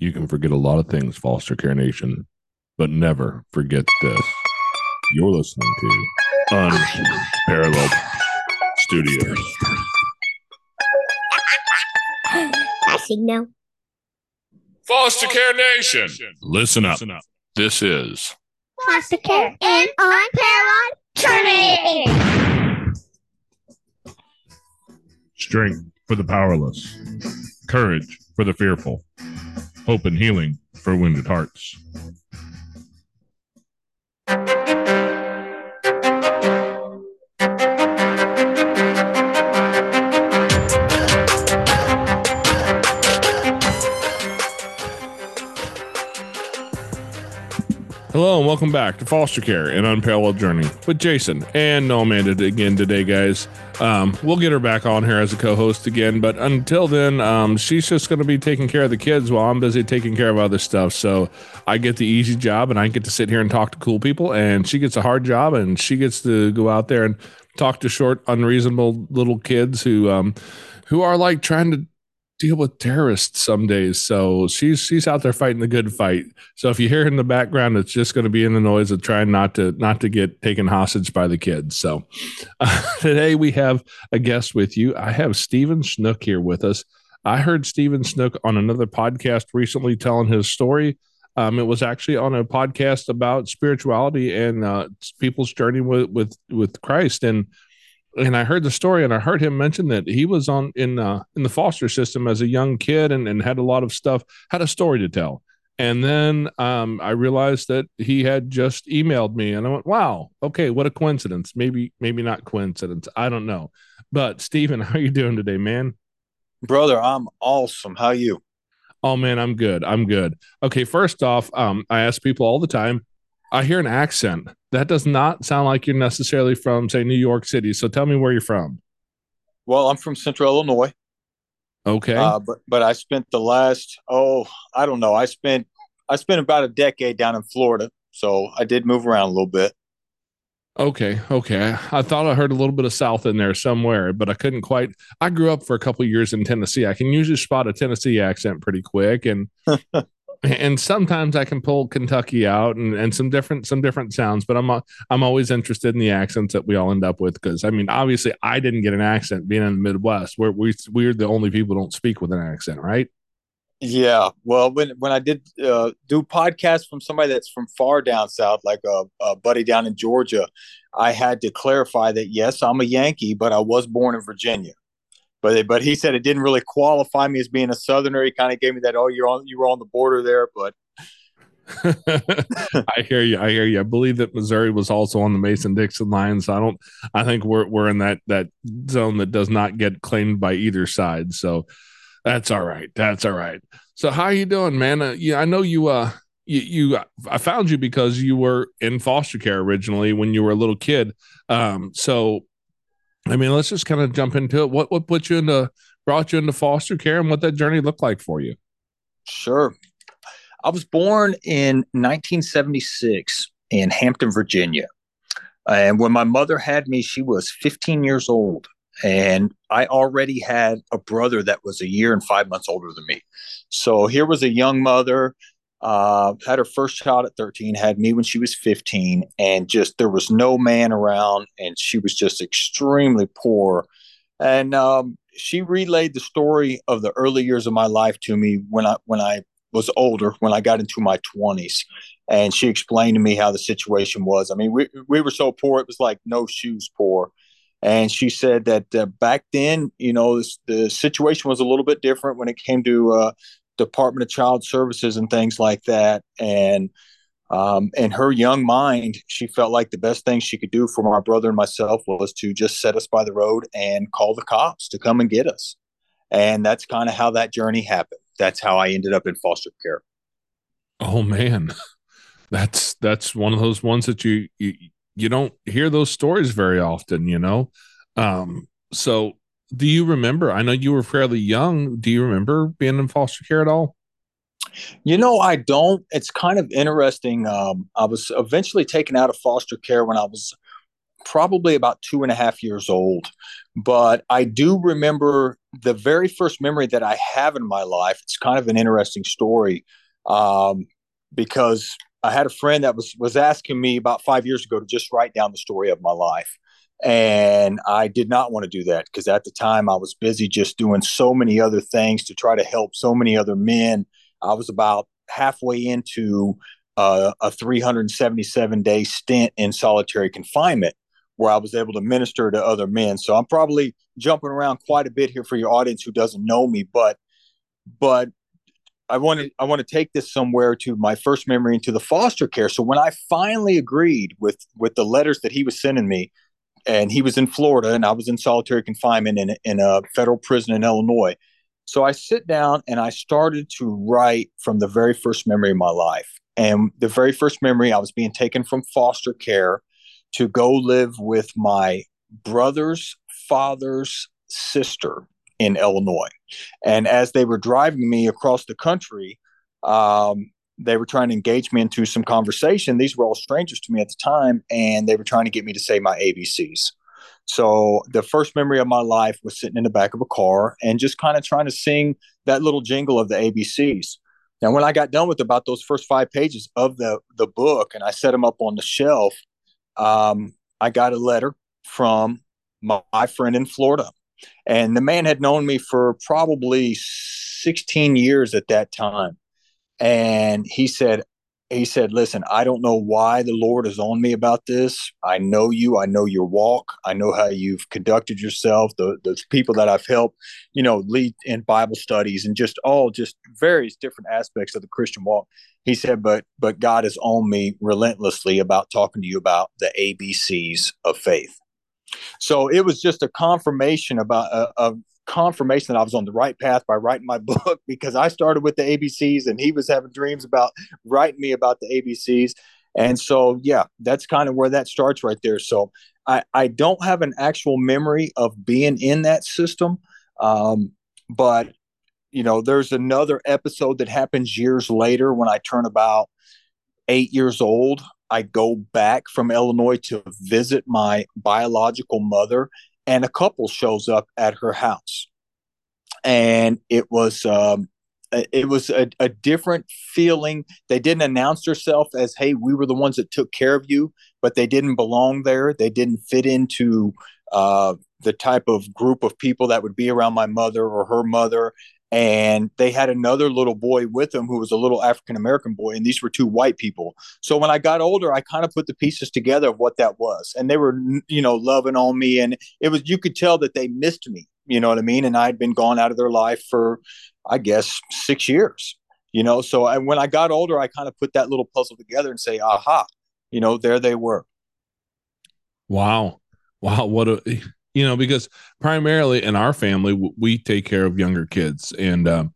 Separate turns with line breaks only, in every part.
You can forget a lot of things, Foster Care Nation, but never forget this. You're listening to Unparalleled Studios.
I signal.
Foster Care Nation, listen up. This is
Foster care and unparalleled journey.
strength for the powerless, courage for the fearful, hope and healing for wounded hearts. Hello and welcome back to Foster Care and Unparalleled Journey with Jason and no Amanda again today, guys. Um, we'll get her back on here as a co-host again, but until then, um, she's just going to be taking care of the kids while I'm busy taking care of other stuff. So I get the easy job and I get to sit here and talk to cool people, and she gets a hard job and she gets to go out there and talk to short, unreasonable little kids who um, who are like trying to deal with terrorists some days. So she's she's out there fighting the good fight. So if you hear in the background, it's just going to be in the noise of trying not to not to get taken hostage by the kids. So uh, today we have a guest with you. I have Stephen Snook here with us. I heard Stephen Snook on another podcast recently telling his story. Um, it was actually on a podcast about spirituality and uh, people's journey with with with Christ and and I heard the story and I heard him mention that he was on in uh, in the foster system as a young kid and, and had a lot of stuff, had a story to tell. And then um, I realized that he had just emailed me, and I went, "Wow, okay, what a coincidence. Maybe, maybe not coincidence. I don't know." But Stephen, how are you doing today, man?
Brother, I'm awesome. How you?
Oh man, I'm good. I'm good. Okay, first off, um, I ask people all the time. I hear an accent. That does not sound like you're necessarily from, say, New York City. So tell me where you're from.
Well, I'm from Central Illinois,
Okay.
uh, but but I spent the last oh I don't know I spent I spent about a decade down in Florida, so I did move around a little bit.
Okay, okay. I thought I heard a little bit of South in there somewhere, but I couldn't quite. I grew up for a couple of years in Tennessee. I can usually spot a Tennessee accent pretty quick, and and sometimes I can pull Kentucky out and, and some different some different sounds. But I'm uh, I'm always interested in the accents that we all end up with because I mean, obviously, I didn't get an accent being in the Midwest, where we we're the only people don't speak with an accent, right?
Yeah, well, when when I did uh, do podcasts from somebody that's from far down south, like a, a buddy down in Georgia, I had to clarify that yes, I'm a Yankee, but I was born in Virginia. But but he said it didn't really qualify me as being a Southerner. He kind of gave me that oh you're on you were on the border there, but
I hear you. I hear you. I believe that Missouri was also on the Mason Dixon line. So I don't. I think we're we're in that that zone that does not get claimed by either side. So that's all right. That's all right. So how you doing, man? Uh, yeah, I know you. Uh, you, you. I found you because you were in foster care originally when you were a little kid. Um. So, I mean, let's just kind of jump into it. What what put you into brought you into foster care and what that journey looked like for you?
Sure. I was born in 1976 in Hampton, Virginia. And when my mother had me, she was 15 years old. And I already had a brother that was a year and five months older than me. So here was a young mother, uh, had her first child at 13, had me when she was 15, and just there was no man around, and she was just extremely poor. And um, she relayed the story of the early years of my life to me when I when I was older, when I got into my 20s. And she explained to me how the situation was. I mean, we, we were so poor, it was like no shoes poor. And she said that uh, back then, you know, the situation was a little bit different when it came to uh, Department of Child Services and things like that. And um, in her young mind, she felt like the best thing she could do for my brother and myself was to just set us by the road and call the cops to come and get us. And that's kind of how that journey happened. That's how I ended up in foster care.
Oh man, that's that's one of those ones that you you, you don't hear those stories very often, you know. Um, so do you remember? I know you were fairly young. Do you remember being in foster care at all?
You know, I don't. It's kind of interesting. Um, I was eventually taken out of foster care when I was probably about two and a half years old. But I do remember the very first memory that I have in my life. It's kind of an interesting story um, because I had a friend that was was asking me about five years ago to just write down the story of my life. And I did not want to do that because at the time I was busy just doing so many other things to try to help so many other men. I was about halfway into uh, a 377 day stint in solitary confinement where I was able to minister to other men. So I'm probably jumping around quite a bit here for your audience who doesn't know me, but but I want to I want to take this somewhere to my first memory into the foster care. So when I finally agreed with with the letters that he was sending me, and he was in Florida and I was in solitary confinement in in a federal prison in Illinois. So I sit down and I started to write from the very first memory of my life. And the very first memory I was being taken from foster care to go live with my brother's father's sister in Illinois. And as they were driving me across the country, um, they were trying to engage me into some conversation. These were all strangers to me at the time, and they were trying to get me to say my ABCs. So the first memory of my life was sitting in the back of a car and just kind of trying to sing that little jingle of the ABCs. Now, when I got done with about those first five pages of the the book, and I set them up on the shelf, um, I got a letter from my, my friend in Florida. And the man had known me for probably 16 years at that time. And he said, he said, Listen, I don't know why the Lord is on me about this. I know you. I know your walk. I know how you've conducted yourself, the, the people that I've helped, you know, lead in Bible studies and just all just various different aspects of the Christian walk. He said, But but God is on me relentlessly about talking to you about the ABCs of faith. So it was just a confirmation about uh, a, a confirmation that I was on the right path by writing my book because I started with the ABCs and he was having dreams about writing me about the ABCs. And so, yeah, that's kind of where that starts right there. So I, I don't have an actual memory of being in that system. Um, but, you know, there's another episode that happens years later when I turn about eight years old. I go back from Illinois to visit my biological mother, and a couple shows up at her house, and it was um, it was a, a, different feeling. They didn't announce themselves as, "Hey, we were the ones that took care of you," but they didn't belong there. They didn't fit into uh, the type of group of people that would be around my mother or her mother and they had another little boy with them who was a little African American boy, and these were two white people. So when I got older, I kind of put the pieces together of what that was, and they were, you know, loving on me, and it was you could tell that they missed me, you know what I mean, and I'd been gone out of their life for, I guess, six years, you know. So I, when I got older, I kind of put that little puzzle together and say, aha, you know, there they were.
Wow, wow, what a you know, because primarily in our family, we take care of younger kids. And um,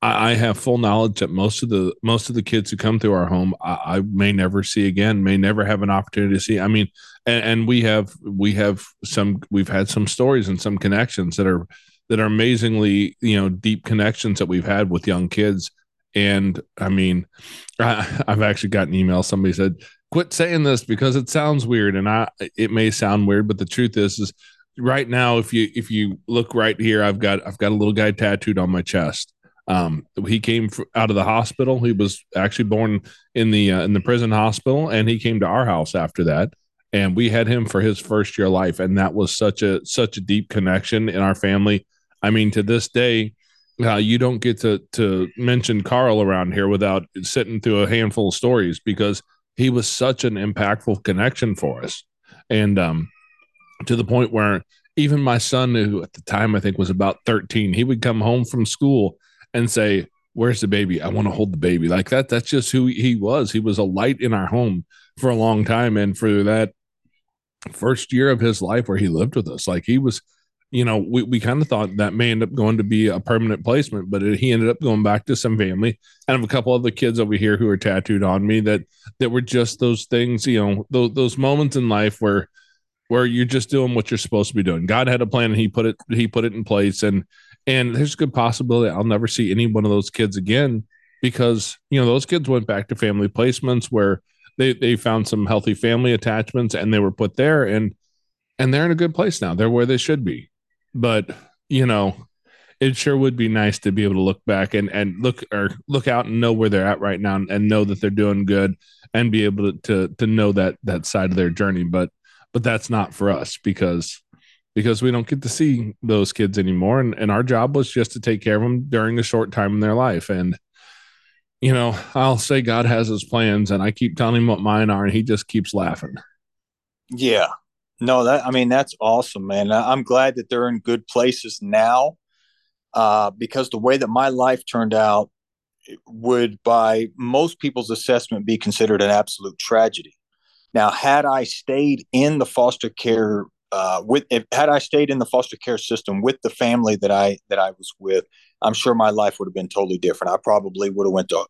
I, I, have full knowledge that most of the most of the kids who come through our home, I, I may never see again, may never have an opportunity to see. I mean, and, and we have we have some we've had some stories and some connections that are that are amazingly you know deep connections that we've had with young kids and i mean I, have actually gotten emails somebody said quit saying this because it sounds weird and i it may sound weird but the truth is is right now, if you if you look right here, I've got I've got a little guy tattooed on my chest. Um, he came out of the hospital. He was actually born in the uh, in the prison hospital, and he came to our house after that. And we had him for his first year life, and that was such a such a deep connection in our family. I mean, to this day, uh, you don't get to to mention Carl around here without sitting through a handful of stories because he was such an impactful connection for us. And um, to the point where even my son, who at the time I think was about 13, he would come home from school and say, Where's the baby? I want to hold the baby. Like that, that's just who he was. He was a light in our home for a long time. And for that first year of his life where he lived with us, like he was, you know, we, we kind of thought that may end up going to be a permanent placement, but it, he ended up going back to some family. And I have a couple of the kids over here who are tattooed on me that that were just those things, you know, those moments in life where where you're just doing what you're supposed to be doing. God had a plan and he put it he put it in place and and there's a good possibility I'll never see any one of those kids again because you know those kids went back to family placements where they they found some healthy family attachments and they were put there and and they're in a good place now. They're where they should be. But, you know, it sure would be nice to be able to look back and, and look or look out and know where they're at right now and know that they're doing good and be able to, to to know that that side of their journey. But but that's not for us because because we don't get to see those kids anymore. And, and our job was just to take care of them during a short time in their life. And, you know, I'll say God has his plans and I keep telling him what mine are and he just keeps laughing.
Yeah. No, that, I mean, that's awesome, man. I'm glad that they're in good places now uh, because the way that my life turned out would, by most people's assessment, be considered an absolute tragedy. Now, had I stayed in the foster care uh, with if, had I stayed in the foster care system with the family that I that I was with, I'm sure my life would have been totally different. I probably would have went to,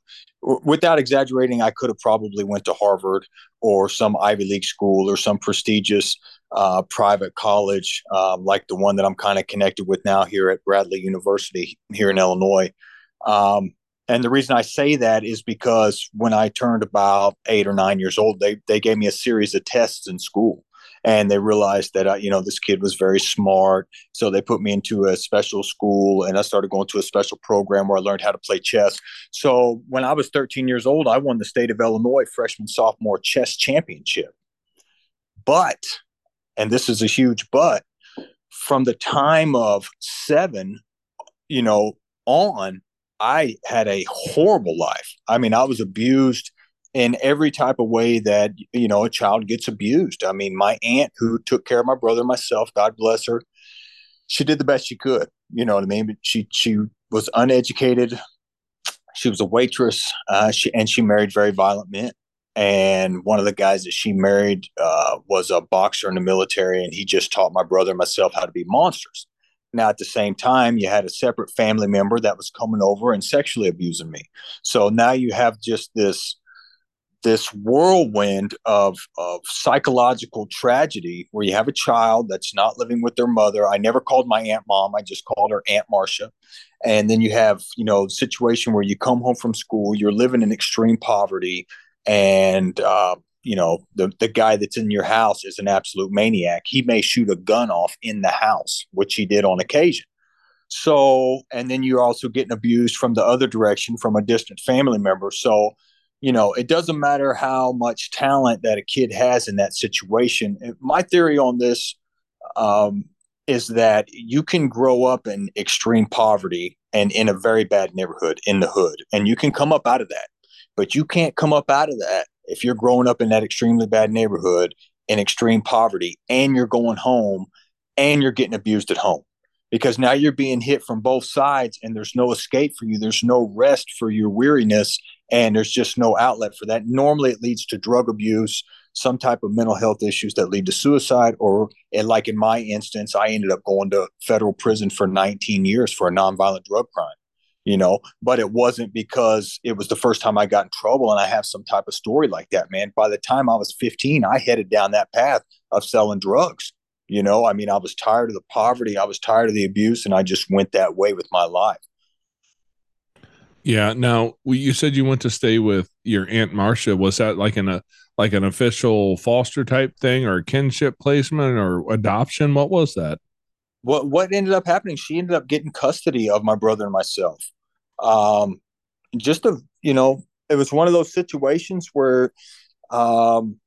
without exaggerating, I could have probably went to Harvard or some Ivy League school or some prestigious uh, private college um, like the one that I'm kind of connected with now here at Bradley University here in Illinois. Um, and the reason I say that is because when I turned about eight or nine years old, they they gave me a series of tests in school. And they realized that I, you know this kid was very smart. So they put me into a special school and i started going to a special program where i learned how to play chess. So when i was 13 years old i won the state of illinois freshman sophomore chess championship. But and this is a huge but from the time of seven you know on i had a horrible life i mean i was abused in every type of way that you know a child gets abused. I mean, my aunt who took care of my brother and myself, God bless her, she did the best she could. You know what I mean? But she she was uneducated. She was a waitress, uh, she, and she married very violent men. And one of the guys that she married uh, was a boxer in the military, and he just taught my brother and myself how to be monsters. Now, at the same time, you had a separate family member that was coming over and sexually abusing me. So now you have just this this whirlwind of of psychological tragedy where you have a child that's not living with their mother. I never called my aunt mom. I just called her Aunt Marcia. And then you have, you know, situation where you come home from school, you're living in extreme poverty, and uh, you know the the guy that's in your house is an absolute maniac. He may shoot a gun off in the house, which he did on occasion. So, and then you're also getting abused from the other direction from a distant family member. So, you know, it doesn't matter how much talent that a kid has in that situation. My theory on this um, is that you can grow up in extreme poverty and in a very bad neighborhood in the hood, and you can come up out of that. But you can't come up out of that if you're growing up in that extremely bad neighborhood in extreme poverty and you're going home and you're getting abused at home because now you're being hit from both sides and there's no escape for you. There's no rest for your weariness and there's just no outlet for that. Normally it leads to drug abuse some type of mental health issues that lead to suicide or and like in my instance i ended up going to federal prison for 19 years for a nonviolent drug crime you know but it wasn't because it was the first time i got in trouble and i have some type of story like that man by the time i was 15 i headed down that path of selling drugs you know, I mean, I was tired of the poverty, I was tired of the abuse, and I just went that way with my life.
Yeah. Now, you said you went to stay with your aunt Marcia. Was that like in a uh, like an official foster type thing, or kinship placement, or adoption? What was that?
What What ended up happening? She ended up getting custody of my brother and myself. Um, just a you know, it was one of those situations where um,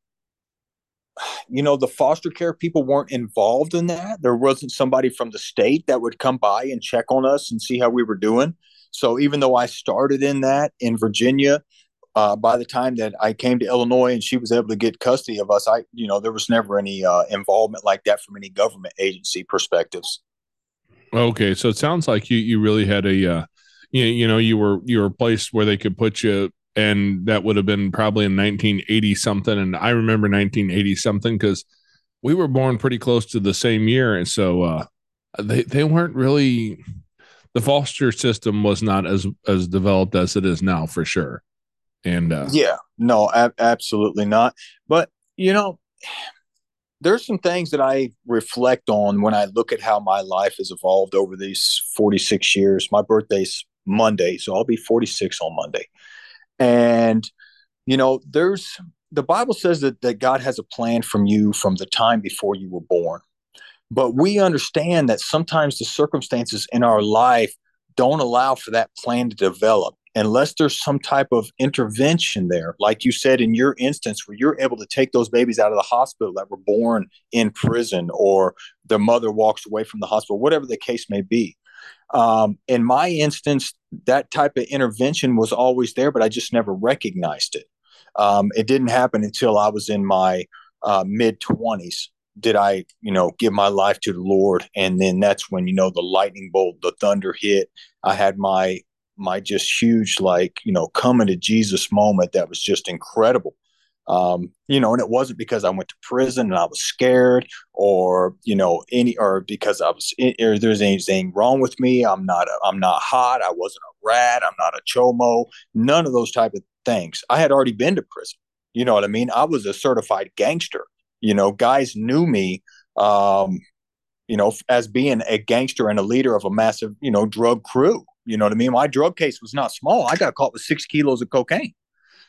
you know, the foster care people weren't involved in that. There wasn't somebody from the state that would come by and check on us and see how we were doing. So even though I started in that in Virginia, uh, by the time that I came to Illinois and she was able to get custody of us, I, you know, there was never any uh, involvement like that from any government agency perspectives.
Okay, so it sounds like you you really had a, uh, you, you know, you were you were placed where they could put you and that would have been probably in 1980 something and i remember 1980 something because we were born pretty close to the same year and so uh, they, they weren't really the foster system was not as as developed as it is now for sure. And uh,
yeah. No ab- absolutely not. But you know there's some things that i reflect on when i look at how my life has evolved over these 46 years. My birthday's monday so i'll be 46 on monday. And, you know, there's the Bible says that, that God has a plan from you from the time before you were born. but we understand that sometimes the circumstances in our life don't allow for that plan to develop unless there's some type of intervention there. Like you said in your instance where you're able to take those babies out of the hospital that were born in prison or their mother walks away from the hospital whatever the case may be um, in my instance that type of intervention was always there but i just never recognized it um, it didn't happen until i was in my uh, mid 20s did I, you know, give my life to the Lord. And then that's when, you know, the lightning bolt, the thunder hit. I had my my just huge, like, you know, coming to Jesus moment that was just incredible. Um, you know, and it wasn't because I went to prison and I was scared or, you know, any or because I was or there's anything wrong with me. I'm not a, I'm not hot. I wasn't a rat. I'm not a chomo. None of those type of things. I had already been to prison. You know what I mean? I was a certified gangster. You know, guys knew me, um, you know, as being a gangster and a leader of a massive, you know, drug crew. You know what I mean? My drug case was not small. I got caught with six kilos of cocaine.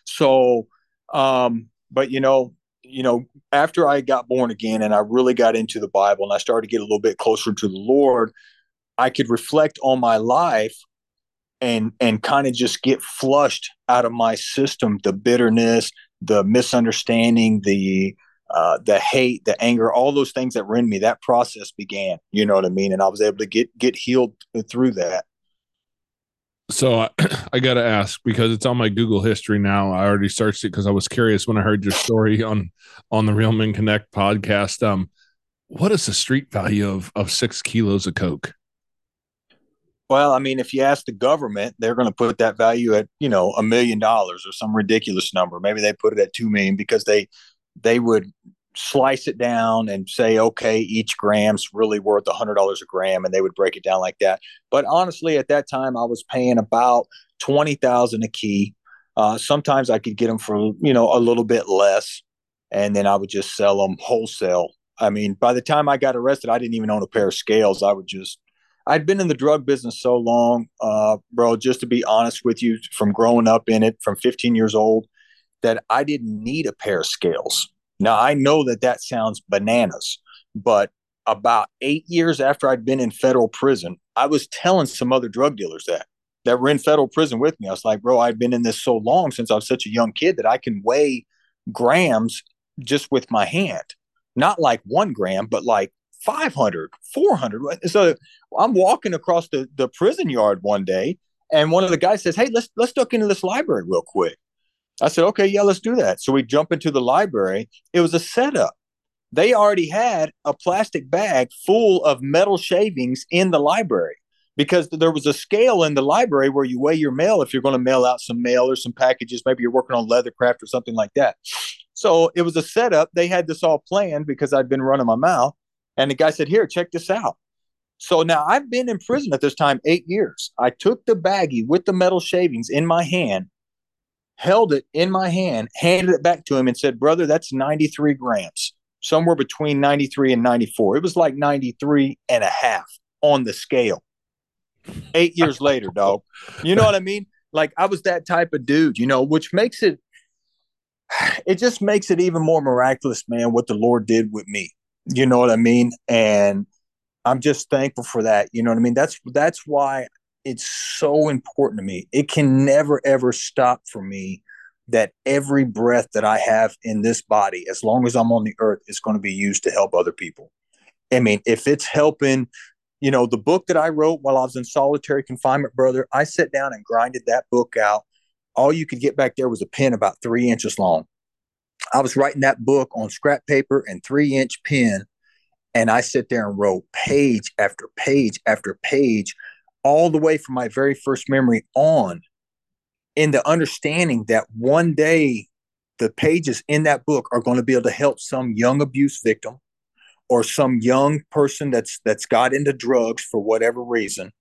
So, um, but you know, you know, after I got born again and I really got into the Bible and I started to get a little bit closer to the Lord, I could reflect on my life and and kind of just get flushed out of my system the bitterness, the misunderstanding, the uh, the hate, the anger, all those things that were in me, that process began. You know what I mean? And I was able to get get healed through that.
So I, I got to ask because it's on my Google history now. I already searched it because I was curious when I heard your story on on the Real Men Connect podcast. Um, what is the street value of of six kilos of coke?
Well, I mean, if you ask the government, they're going to put that value at you know a million dollars or some ridiculous number. Maybe they put it at two million because they they would slice it down and say, okay, each gram's really worth a hundred dollars a gram, and they would break it down like that. But honestly, at that time, I was paying about twenty thousand a key. Uh, sometimes I could get them for you know a little bit less, and then I would just sell them wholesale. I mean, by the time I got arrested, I didn't even own a pair of scales. I would just I'd been in the drug business so long, uh, bro. Just to be honest with you, from growing up in it, from 15 years old, that I didn't need a pair of scales. Now, I know that that sounds bananas, but about eight years after I'd been in federal prison, I was telling some other drug dealers that that were in federal prison with me. I was like, bro, I've been in this so long since I was such a young kid that I can weigh grams just with my hand. Not like one gram, but like 500, 400. So I'm walking across the, the prison yard one day, and one of the guys says, Hey, let's let's duck into this library real quick. I said, okay, yeah, let's do that. So we jump into the library. It was a setup. They already had a plastic bag full of metal shavings in the library because there was a scale in the library where you weigh your mail if you're going to mail out some mail or some packages. Maybe you're working on leathercraft or something like that. So it was a setup. They had this all planned because I'd been running my mouth. And the guy said, Here, check this out. So now I've been in prison at this time eight years. I took the baggie with the metal shavings in my hand held it in my hand, handed it back to him, and said, Brother, that's 93 grams, somewhere between 93 and 94. It was like 93 and a half on the scale. Eight years later, dog. You know what I mean? Like I was that type of dude, you know, which makes it, it just makes it even more miraculous, man, what the Lord did with me. You know what I mean? And I'm just thankful for that. You know what I mean? That's that's why it's so important to me. It can never ever stop for me that every breath that I have in this body, as long as I'm on the earth, is going to be used to help other people. I mean, if it's helping, you know, the book that I wrote while I was in solitary confinement, brother, I sat down and grinded that book out. All you could get back there was a pen about three inches long. I was writing that book on scrap paper and three inch pen. And I sit there and wrote page after page after page all the way from my very first memory on in the understanding that one day the pages in that book are going to be able to help some young abuse victim or some young person that's that's got into drugs for whatever reason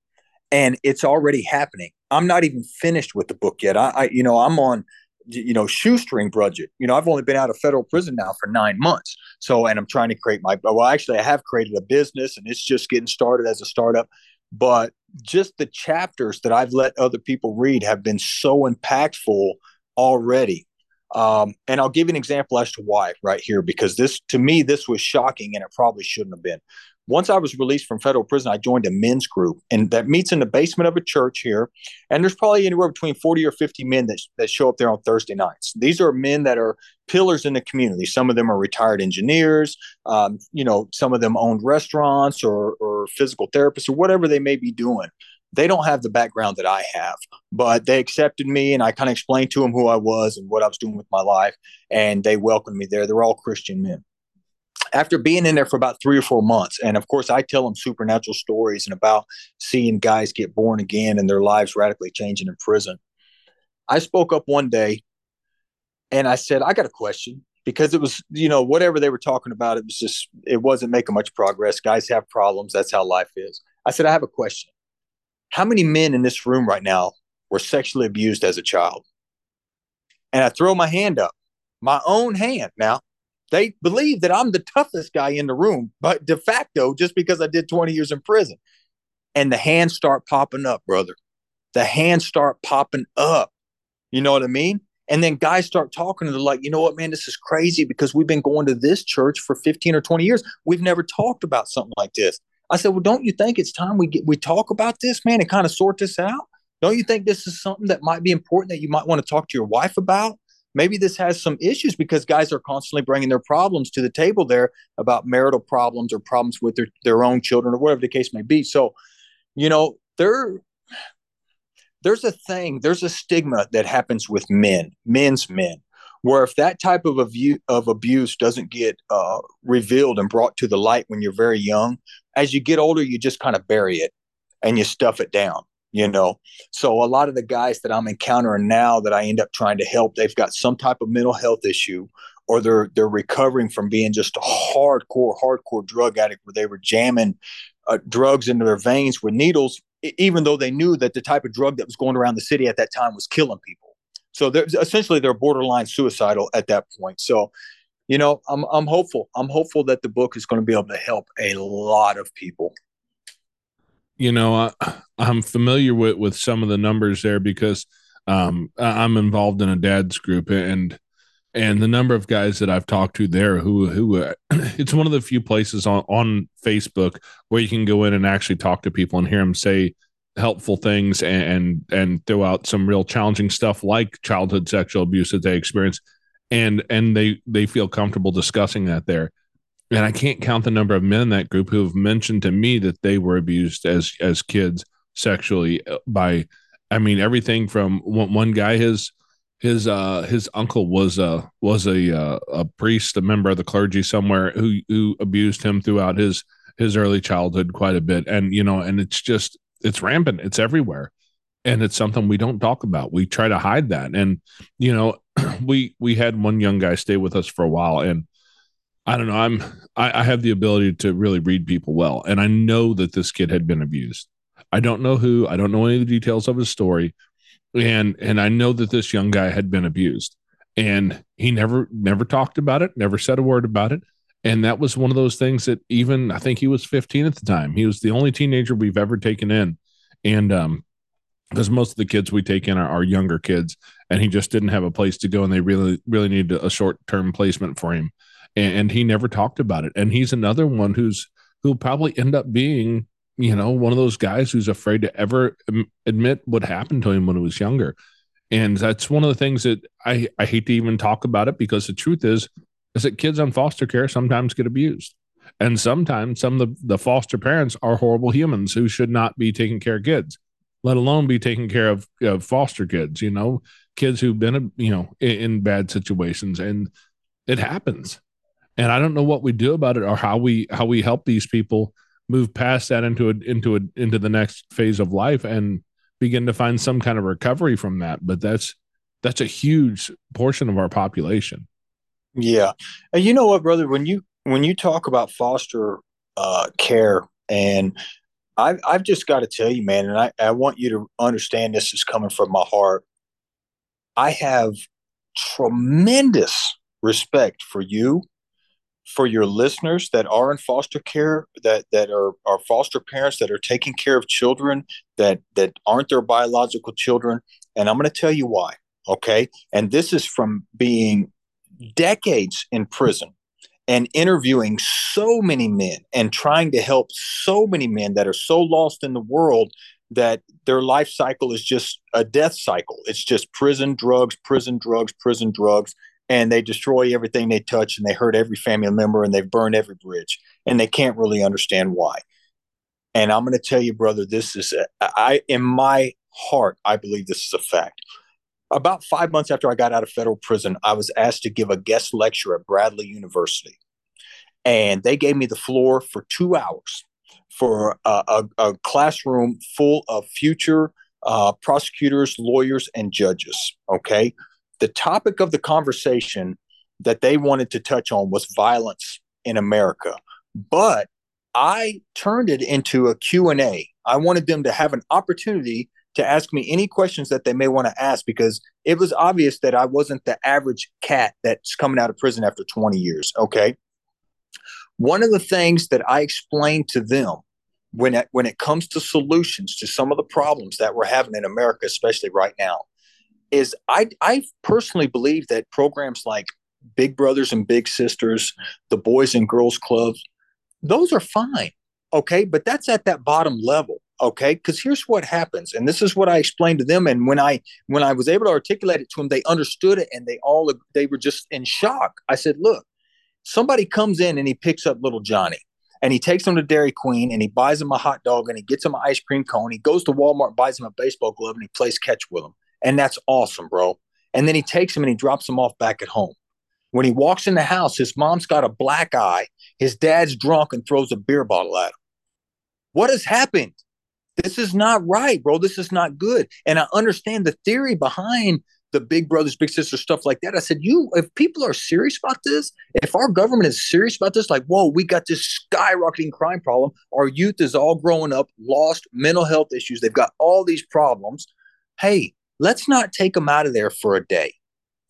and it's already happening. I'm not even finished with the book yet. I, I you know i'm on you know shoestring budget. You know i've only been out of federal prison now for nine months. So and i'm trying to create my well actually i have created a business and it's just getting started as a startup but just the chapters that I've let other people read have been so impactful already. Um, and I'll give you an example as to why right here, because this, to me, this was shocking and it probably shouldn't have been. Once I was released from federal prison, I joined a men's group, and that meets in the basement of a church here. And there's probably anywhere between 40 or 50 men that, that show up there on Thursday nights. These are men that are pillars in the community. Some of them are retired engineers. Um, you know, some of them owned restaurants or, or physical therapists or whatever they may be doing. They don't have the background that I have, but they accepted me, and I kind of explained to them who I was and what I was doing with my life, and they welcomed me there. They're all Christian men after being in there for about three or four months, and of course, I tell them supernatural stories and about seeing guys get born again and their lives radically changing in prison. I spoke up one day and I said, I got a question because it was, you know, whatever they were talking about, it was just, it wasn't making much progress. Guys have problems. That's how life is. I said, I have a question. How many men in this room right now were sexually abused as a child? And I throw my hand up, my own hand. Now, they believe that I'm the toughest guy in the room, but de facto, just because I did 20 years in prison. And the hands start popping up, brother. The hands start popping up. You know what I mean? And then guys start talking and they're like, you know what, man, this is crazy because we've been going to this church for 15 or 20 years. We've never talked about something like this. I said, well, don't you think it's time we get we talk about this, man, and kind of sort this out? Don't you think this is something that might be important that you might want to talk to your wife about? Maybe this has some issues because guys are constantly bringing their problems to the table there about marital problems or problems with their, their own children or whatever the case may be. So you know there there's a thing there's a stigma that happens with men men's men where if that type of, abu- of abuse doesn't get uh, revealed and brought to the light when you're very young as you get older you just kind of bury it and you stuff it down you know? So a lot of the guys that i'm encountering now that i end up trying to help they've got some type of mental health issue or they're they're recovering from being just a hardcore hardcore drug addict where they were jamming uh, drugs into their veins with needles even though they knew that the type of drug that was going around the city at that time was killing people. So they're essentially they're borderline suicidal at that point. So you know i'm i'm hopeful i'm hopeful that the book is going to be able to help a lot of people
you know, I, I'm familiar with with some of the numbers there because um, I'm involved in a dad's group and and the number of guys that I've talked to there who who uh, it's one of the few places on on Facebook where you can go in and actually talk to people and hear them say helpful things and and, and throw out some real challenging stuff like childhood sexual abuse that they experience. And and they they feel comfortable discussing that there and I can't count the number of men in that group who have mentioned to me that they were abused as as kids sexually uh, by I mean everything from one, one guy his his uh his uncle was a was a uh, a priest a member of the clergy somewhere who who abused him throughout his his early childhood quite a bit. And you know and it's just it's rampant. It's everywhere. And it's something we don't talk about. We try to hide that. And you know we we had one young guy stay with us for a while. And I don't know. I'm I, I, have the ability to really read people well, and I know that this kid had been abused. I don't know who. I don't know any of the details of his story, and and I know that this young guy had been abused, and he never never talked about it, never said a word about it, and that was one of those things that even I think he was 15 at the time. He was the only teenager we've ever taken in, and um, because most of the kids we take in are, are younger kids, and he just didn't have a place to go, and they really really needed a short term placement for him and, he never talked about it. And he's another one who's who'll probably end up being you know one of those guys who's afraid to ever admit what happened to him when he was younger. And that's one of the things that i i hate to even talk about it because the truth is is that kids on foster care sometimes get abused. And sometimes some of the, the foster parents are horrible humans who should not be taking care of kids let alone be taking care of, of foster kids you know kids who've been you know in, in bad situations. And it happens and I don't know what we do about it or how we how we help these people move past that into a into a into the next phase of life and begin to find some kind of recovery from that. But that's that's a huge portion of our population.
Yeah, and you know what, brother, when you when you talk about foster uh, care and I've, I've just got to tell you, man, and I, I want you to understand this is coming from my heart. I have tremendous respect for you for your listeners that are in foster care that that are are foster parents that are taking care of children that that aren't their biological children and i'm going to tell you why okay and this is from being decades in prison and interviewing so many men and trying to help so many men that are so lost in the world that their life cycle is just a death cycle. It's just prison, drugs, prison, drugs, prison, drugs. And they destroy everything they touch and they hurt every family member and they've burned every bridge and they can't really understand why. And I'm going to tell you, brother, this is, a, I, in my heart, I believe this is a fact. About five months after I got out of federal prison, I was asked to give a guest lecture at Bradley University. And they gave me the floor for two hours for a, a, a classroom full of future uh, prosecutors, lawyers, and judges. Okay. The topic of the conversation that they wanted to touch on was violence in America. But I turned it into a Q&A. I wanted them to have an opportunity to ask me any questions that they may want to ask because it was obvious that I wasn't the average cat that's coming out of prison after 20 years. Okay. One of the things that I explained to them when it, when it comes to solutions to some of the problems that we're having in America, especially right now, is I, I personally believe that programs like Big Brothers and Big Sisters, the Boys and Girls Clubs, those are fine. Okay. But that's at that bottom level okay because here's what happens and this is what i explained to them and when i when i was able to articulate it to them they understood it and they all they were just in shock i said look somebody comes in and he picks up little johnny and he takes him to dairy queen and he buys him a hot dog and he gets him an ice cream cone he goes to walmart buys him a baseball glove and he plays catch with him and that's awesome bro and then he takes him and he drops him off back at home when he walks in the house his mom's got a black eye his dad's drunk and throws a beer bottle at him what has happened this is not right, bro. This is not good. And I understand the theory behind the big brothers, big sisters, stuff like that. I said, you, if people are serious about this, if our government is serious about this, like, whoa, we got this skyrocketing crime problem. Our youth is all growing up, lost mental health issues. They've got all these problems. Hey, let's not take them out of there for a day.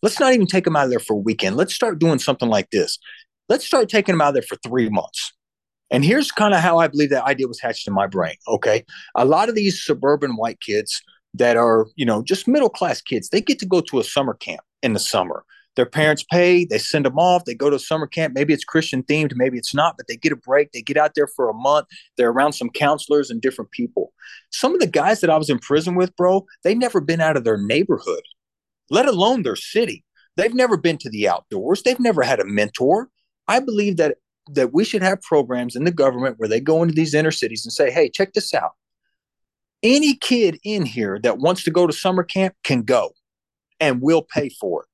Let's not even take them out of there for a weekend. Let's start doing something like this. Let's start taking them out of there for three months. And here's kind of how I believe that idea was hatched in my brain. Okay. A lot of these suburban white kids that are, you know, just middle class kids, they get to go to a summer camp in the summer. Their parents pay, they send them off, they go to summer camp. Maybe it's Christian themed, maybe it's not, but they get a break. They get out there for a month. They're around some counselors and different people. Some of the guys that I was in prison with, bro, they never been out of their neighborhood, let alone their city. They've never been to the outdoors. They've never had a mentor. I believe that that we should have programs in the government where they go into these inner cities and say, hey, check this out. Any kid in here that wants to go to summer camp can go and we'll pay for it.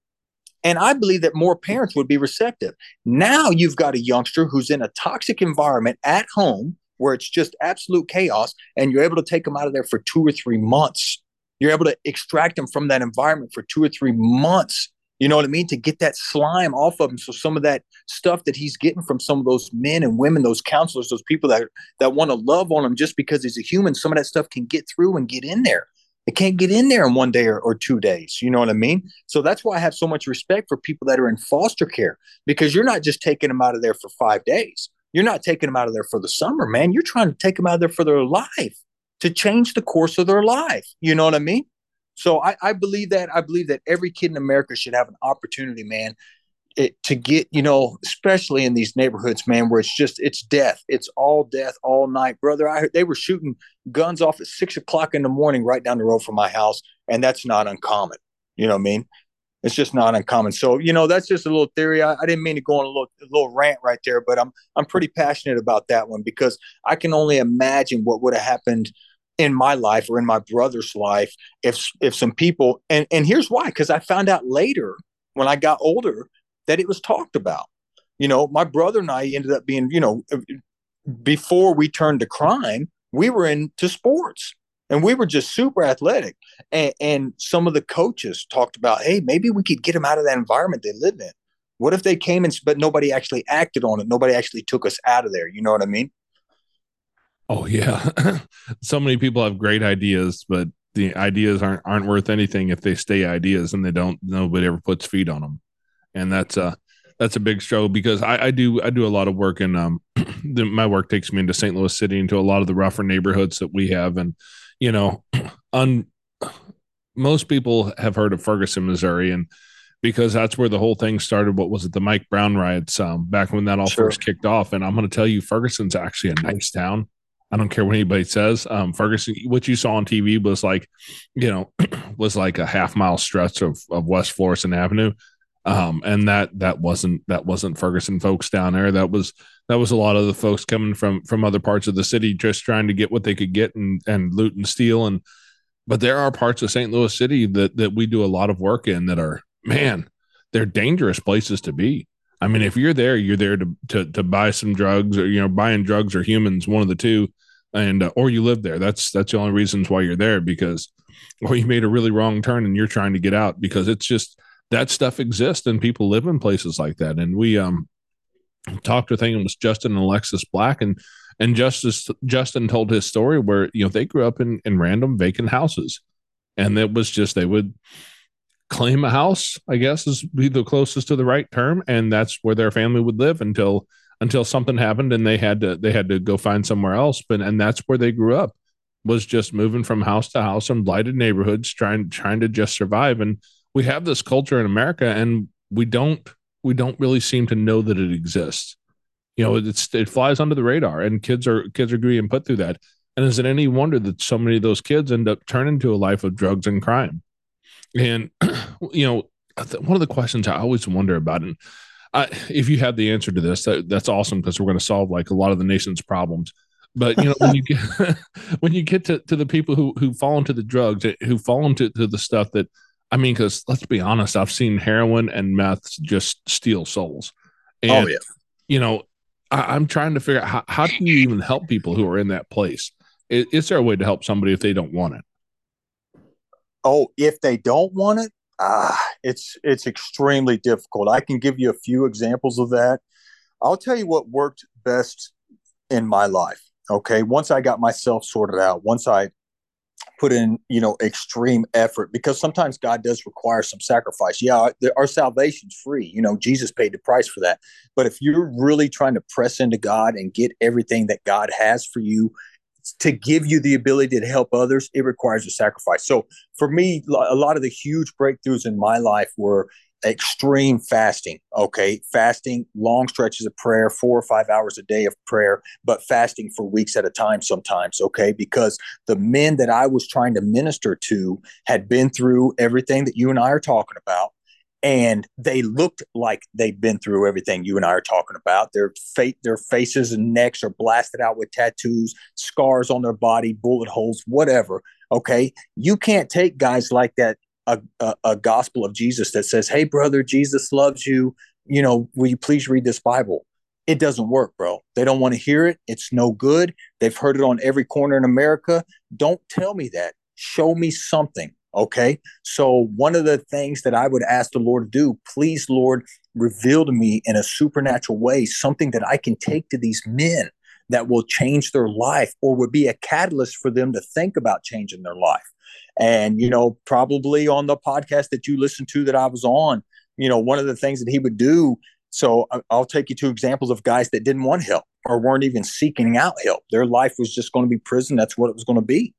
And I believe that more parents would be receptive. Now you've got a youngster who's in a toxic environment at home where it's just absolute chaos, and you're able to take them out of there for two or three months. You're able to extract them from that environment for two or three months you know what I mean? To get that slime off of him. So some of that stuff that he's getting from some of those men and women, those counselors, those people that that want to love on him just because he's a human, some of that stuff can get through and get in there. It can't get in there in one day or, or two days. You know what I mean? So that's why I have so much respect for people that are in foster care because you're not just taking them out of there for five days. You're not taking them out of there for the summer, man. You're trying to take them out of there for their life to change the course of their life. You know what I mean? So I, I believe that I believe that every kid in America should have an opportunity, man, it, to get you know, especially in these neighborhoods, man, where it's just it's death, it's all death all night, brother. I heard they were shooting guns off at six o'clock in the morning right down the road from my house, and that's not uncommon. You know what I mean? It's just not uncommon. So you know, that's just a little theory. I, I didn't mean to go on a little a little rant right there, but I'm I'm pretty passionate about that one because I can only imagine what would have happened in my life or in my brother's life if if some people and and here's why because i found out later when i got older that it was talked about. You know my brother and i ended up being you know uh, before we turned to crime we were into sports and we were just super athletic. And, and some of the coaches talked about hey maybe we could get them out of that environment they live in. What if they came and, but nobody actually acted on it? Nobody actually took us out of there. You know what i mean?
Oh yeah. so many people have great ideas, but the ideas aren't aren't worth anything if they stay ideas and they don't nobody ever puts feet on them. And that's a that's a big struggle because I, I do I do a lot of work in um the, my work takes me into St. Louis City into a lot of the rougher neighborhoods that we have and you know un most people have heard of Ferguson, Missouri and because that's where the whole thing started. What was it? The Mike Brown riots um, back when that all
Sure.
first kicked off. And I'm going to tell you, Ferguson's actually a nice town. I don't care what anybody says. Um, Ferguson, what you saw on TV was like, you know, was like a half mile stretch of, of West Florissant Avenue. Um, and that that wasn't that wasn't Ferguson folks down there. That was that was a lot of the folks coming from from other parts of the city just trying to get what they could get and and loot and steal. And but there are parts of St. Louis City that that we do a lot of work in that are man, they're dangerous places to be. I mean, if you're there, you're there to to to buy some drugs or you know buying drugs or humans, one of the two, and uh, or you live there. That's that's the only reasons why you're there because or you made a really wrong turn and you're trying to get out because it's just that stuff exists and people live in places like that. And we um talked with I think it was Justin and Alexis Black and and Justice Justin told his story where you know they grew up in in random vacant houses, and it was just they would claim a house. I guess is be the closest to the right term, and that's where their family would live until until something happened and they had to they had to go find somewhere else. But and that's where they grew up was just moving from house to house in blighted neighborhoods, trying trying to just survive. And we have this culture in America, and we don't we don't really seem to know that it exists. You know it's it flies under the radar and kids are kids are being put through that. And is it any wonder that so many of those kids end up turning to a life of drugs and crime? And you know one of the questions i always wonder about and I, if you have the answer to this that, that's awesome because we're going to solve like a lot of the nation's problems. But you know when you get when you get to, to the people who who fall into the drugs eh, who fall into to the stuff that i mean because let's be honest i've seen heroin and meth just steal souls and
oh yeah.
you know, I, I'm trying to figure out how, how do you even help people who are in that place? Is, is there a way to help somebody if they don't want it?
Oh, if they don't want it, ah, it's it's extremely difficult. I can give you a few examples of that. I'll tell you what worked best in my life. Okay, once I got myself sorted out, once I put in you know extreme effort because sometimes god does require some sacrifice. Yeah our salvation's free. You know jesus paid the price for that. But if you're really trying to press into god and get everything that god has for you to give you the ability to help others it requires a sacrifice. So for me a lot of the huge breakthroughs in my life were extreme fasting okay fasting long stretches of prayer four or five hours a day of prayer but fasting for weeks at a time sometimes okay because the men that i was trying to minister to had been through everything that you and i are talking about and they looked like they've been through everything you and I are talking about. Their fa- their faces and necks are blasted out with tattoos, scars on their body, bullet holes, whatever. Okay, you can't take guys like that a, a, a gospel of Jesus that says, "Hey, brother, Jesus loves you." You know, will you please read this Bible? It doesn't work, bro. They don't want to hear it. It's no good. They've heard it on every corner in America. Don't tell me that. Show me something. Okay. So, one of the things that I would ask the Lord to do, please, Lord, reveal to me in a supernatural way something that I can take to these men that will change their life or would be a catalyst for them to think about changing their life. And, you know, probably on the podcast that you listened to that I was on, you know, one of the things that he would do. So, I'll take you to examples of guys that didn't want help or weren't even seeking out help. Their life was just going to be prison. That's what it was going to be.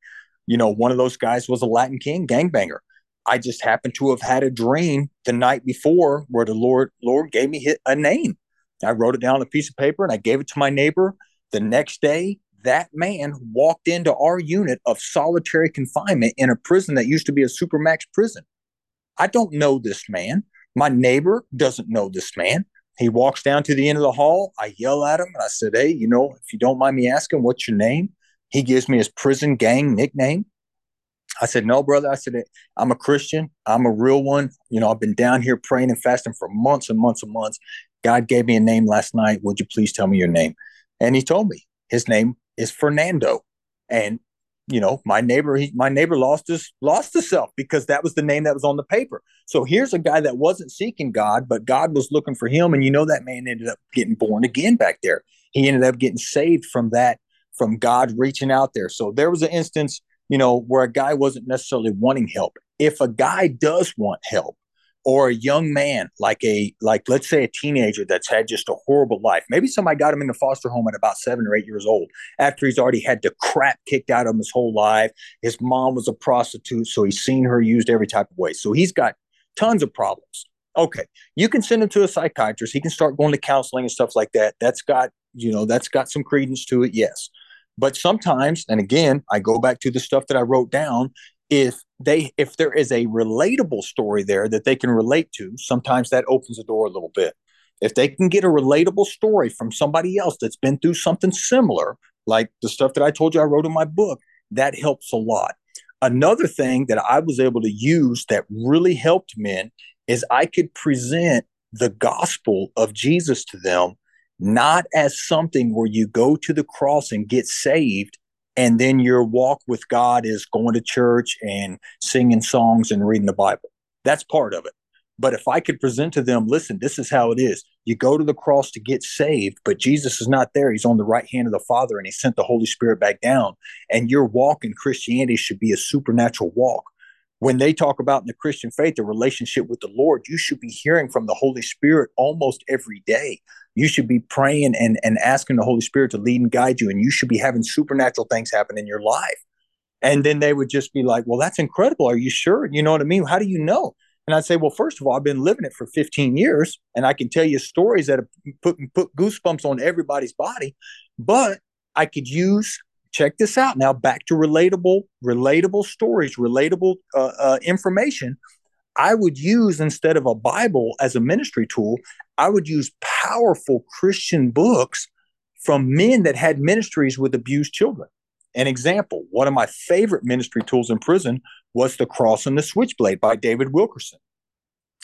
You know, one of those guys was a Latin King gangbanger. I just happened to have had a dream the night before where the Lord Lord gave me a name. I wrote it down on a piece of paper and I gave it to my neighbor. The next day, that man walked into our unit of solitary confinement in a prison that used to be a supermax prison. I don't know this man. My neighbor doesn't know this man. He walks down to the end of the hall. I yell at him and I said, Hey, you know, if you don't mind me asking, what's your name? He gives me his prison gang nickname. I said, No, brother. I said, I'm a Christian. I'm a real one. You know, I've been down here praying and fasting for months and months and months. God gave me a name last night. Would you please tell me your name? And he told me his name is Fernando. And you know, my neighbor, he, my neighbor lost his lost himself because that was the name that was on the paper. So here's a guy that wasn't seeking God, but God was looking for him. And you know, that man ended up getting born again back there. He ended up getting saved from that, from God reaching out there. So there was an instance, you know, where a guy wasn't necessarily wanting help. If a guy does want help, or a young man like a like let's say a teenager that's had just a horrible life maybe somebody got him in the foster home at about seven or eight years old after he's already had the crap kicked out of him his whole life his mom was a prostitute so he's seen her used every type of way so he's got tons of problems Okay, you can send him to a psychiatrist. He can start going to counseling and stuff like that. That's got you know that's got some credence to it. Yes, but sometimes, and again, I go back to the stuff that I wrote down. If they if there is a relatable story there that they can relate to, sometimes that opens the door a little bit. If they can get a relatable story from somebody else that's been through something similar, like the stuff that I told you I wrote in my book, that helps a lot. Another thing that I was able to use that really helped men is I could present the gospel of Jesus to them, not as something where you go to the cross and get saved, and then your walk with God is going to church and singing songs and reading the Bible. That's part of it. But if I could present to them, listen, this is how it is. You go to the cross to get saved, but Jesus is not there. He's on the right hand of the Father and he sent the Holy Spirit back down. And your walk in Christianity should be a supernatural walk. When they talk about in the Christian faith, the relationship with the Lord, you should be hearing from the Holy Spirit almost every day. You should be praying and, and asking the Holy Spirit to lead and guide you. And you should be having supernatural things happen in your life. And then they would just be like, well, that's incredible. Are you sure? You know what I mean? How do you know? And I'd say, well, first of all, I've been living it for 15 years, and I can tell you stories that have put put goosebumps on everybody's body. But I could use check this out now. Back to relatable, relatable stories, relatable uh, uh, information. I would use instead of a Bible as a ministry tool, I would use powerful Christian books from men that had ministries with abused children. An example, one of my favorite ministry tools in prison was The Cross and the Switchblade by David Wilkerson.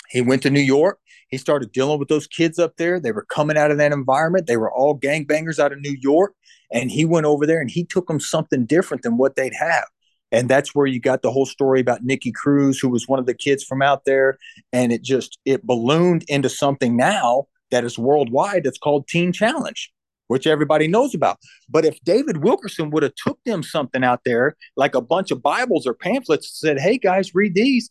He went to New York. He started dealing with those kids up there. They were coming out of that environment. They were all gangbangers out of New York. And he went over there and he took them something different than what they'd have. And that's where you got the whole story about Nicky Cruz, who was one of the kids from out there. And it just, it ballooned into something now that is worldwide that's called Teen Challenge which everybody knows about. But if David Wilkerson would have took them something out there, like a bunch of Bibles or pamphlets, said, "Hey guys, read these,"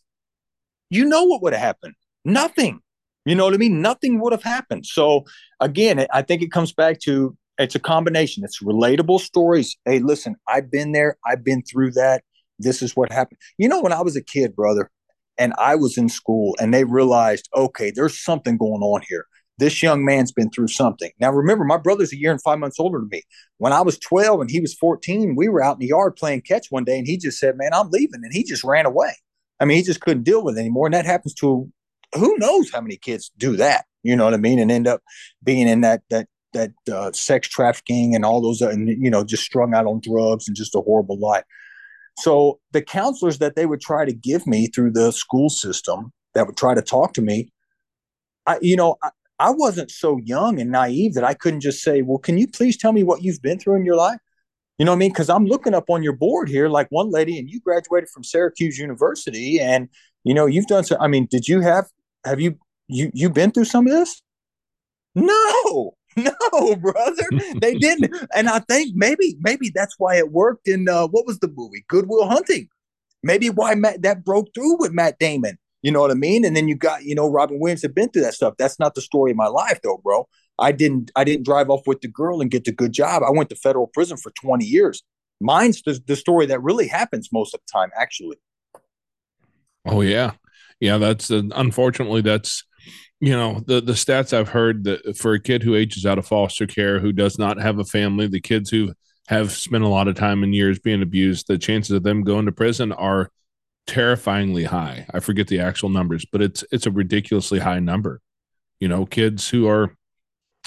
you know what would have happened? Nothing. You know what I mean? Nothing would have happened. So again, I think it comes back to it's a combination. It's relatable stories. Hey, listen, I've been there. I've been through that. This is what happened. You know, when I was a kid, brother, and I was in school, and they realized, okay, there's something going on here this young man's been through something. Now, remember, my brother's a year and five months older than me. When I was 12 and he was 14, we were out in the yard playing catch one day and he just said, Man, I'm leaving. And he just ran away. I mean, he just couldn't deal with it anymore. And that happens to who knows how many kids do that, you know what I mean? And end up being in that, that, that uh, sex trafficking and all those, uh, and, you know, just strung out on drugs and just a horrible life. So the counselors that they would try to give me through the school system that would try to talk to me, I, you know, I, I wasn't so young and naive that I couldn't just say, well, can you please tell me what you've been through in your life? You know what I mean? Because I'm looking up on your board here, like one lady, and you graduated from Syracuse University, and you know you've done so. I mean, did you have have you you you been through some of this? No, no, brother, they didn't. And I think maybe maybe that's why it worked in uh, what was the movie Good Will Hunting. Maybe why Matt that broke through with Matt Damon you know what I mean? And then you got, you know, Robin Williams had been through that stuff. That's not the story of my life though, bro. I didn't I didn't drive off with the girl and get the good job. I went to federal prison for 20 years. Mine's the, the story that really happens most of the time, actually.
Oh yeah. Yeah, that's uh, unfortunately that's you know the the stats I've heard that for a kid who ages out of foster care who does not have a family, the kids who have spent a lot of time and years being abused, the chances of them going to prison are terrifyingly high. I forget the actual numbers, but it's it's a ridiculously high number. You know, kids who are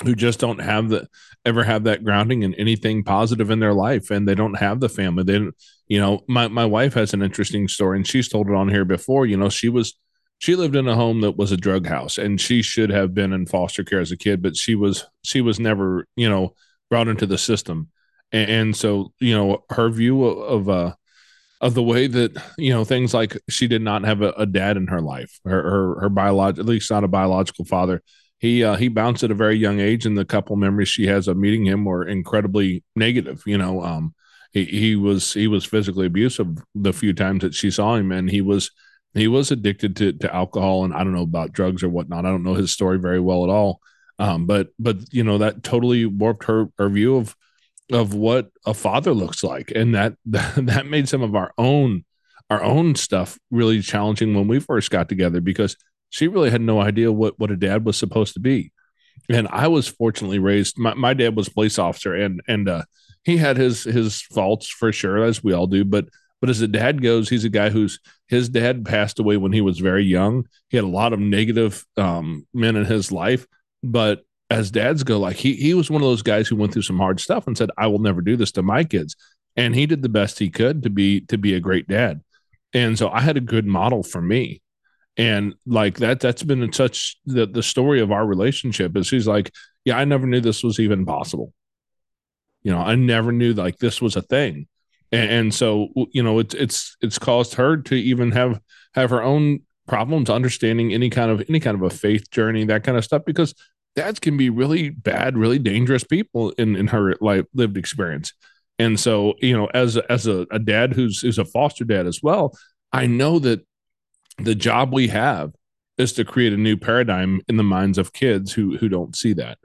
who just don't have the ever have that grounding in anything positive in their life and they don't have the family. They you know, my my wife has an interesting story and she's told it on here before, you know, she was she lived in a home that was a drug house and she should have been in foster care as a kid, but she was she was never, you know, brought into the system. And, and so, you know, her view of, of uh of the way that you know things like she did not have a, a dad in her life her her, her biological at least not a biological father he uh, he bounced at a very young age and the couple memories she has of meeting him were incredibly negative you know um he, he was he was physically abusive the few times that she saw him and he was he was addicted to, to alcohol and i don't know about drugs or whatnot i don't know his story very well at all um but but you know that totally warped her her view of of what a father looks like and that that made some of our own our own stuff really challenging when we first got together because she really had no idea what what a dad was supposed to be. And I was fortunately raised. My, my dad was police officer, and and uh, he had his his faults for sure, as we all do. But but as a dad goes, he's a guy who's his dad passed away when he was very young. He had a lot of negative um, men in his life, but as dads go, like he he was one of those guys who went through some hard stuff and said, "I will never do this to my kids," and he did the best he could to be to be a great dad. And so I had a good model for me, and like that that's been such the the story of our relationship is he's like, "Yeah, I never knew this was even possible." You know, I never knew like this was a thing and, and so you know it's it's it's caused her to even have have her own problems understanding any kind of any kind of a faith journey that kind of stuff because dads can be really bad really dangerous people in in her life lived experience. And so you know as as a, a dad who's who's a foster dad as well i know that the job we have is to create a new paradigm in the minds of kids who who don't see that.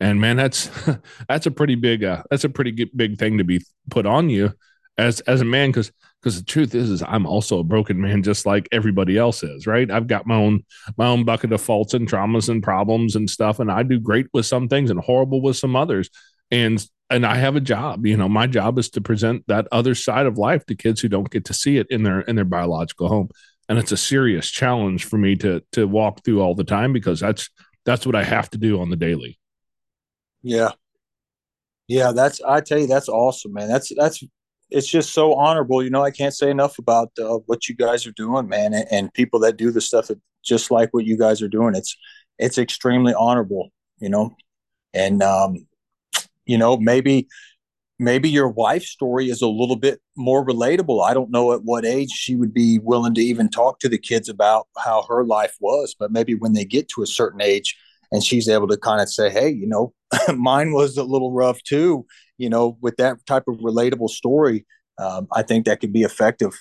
And man that's that's a pretty big uh, that's a pretty big thing to be put on you as as a man because because the truth is is I'm also a broken man just like everybody else is, right? I've got my own my own bucket of faults and traumas and problems and stuff and I do great with some things and horrible with some others. And and I have a job, you know, my job is to present that other side of life to kids who don't get to see it in their in their biological home. And it's a serious challenge for me to to walk through all the time because that's that's what I have to do on the daily.
Yeah. Yeah, that's I tell you that's awesome, man. That's that's it's just so honorable. You know, I can't say enough about uh, what you guys are doing, man, and, and, people that do the stuff that just like what you guys are doing. It's it's extremely honorable, you know, and um, you know maybe maybe your wife's story is a little bit more relatable. I don't know at what age she would be willing to even talk to the kids about how her life was, but maybe when they get to a certain age and she's able to kind of say, "Hey, you know, mine was a little rough too," you know, with that type of relatable story, um, I think that could be effective.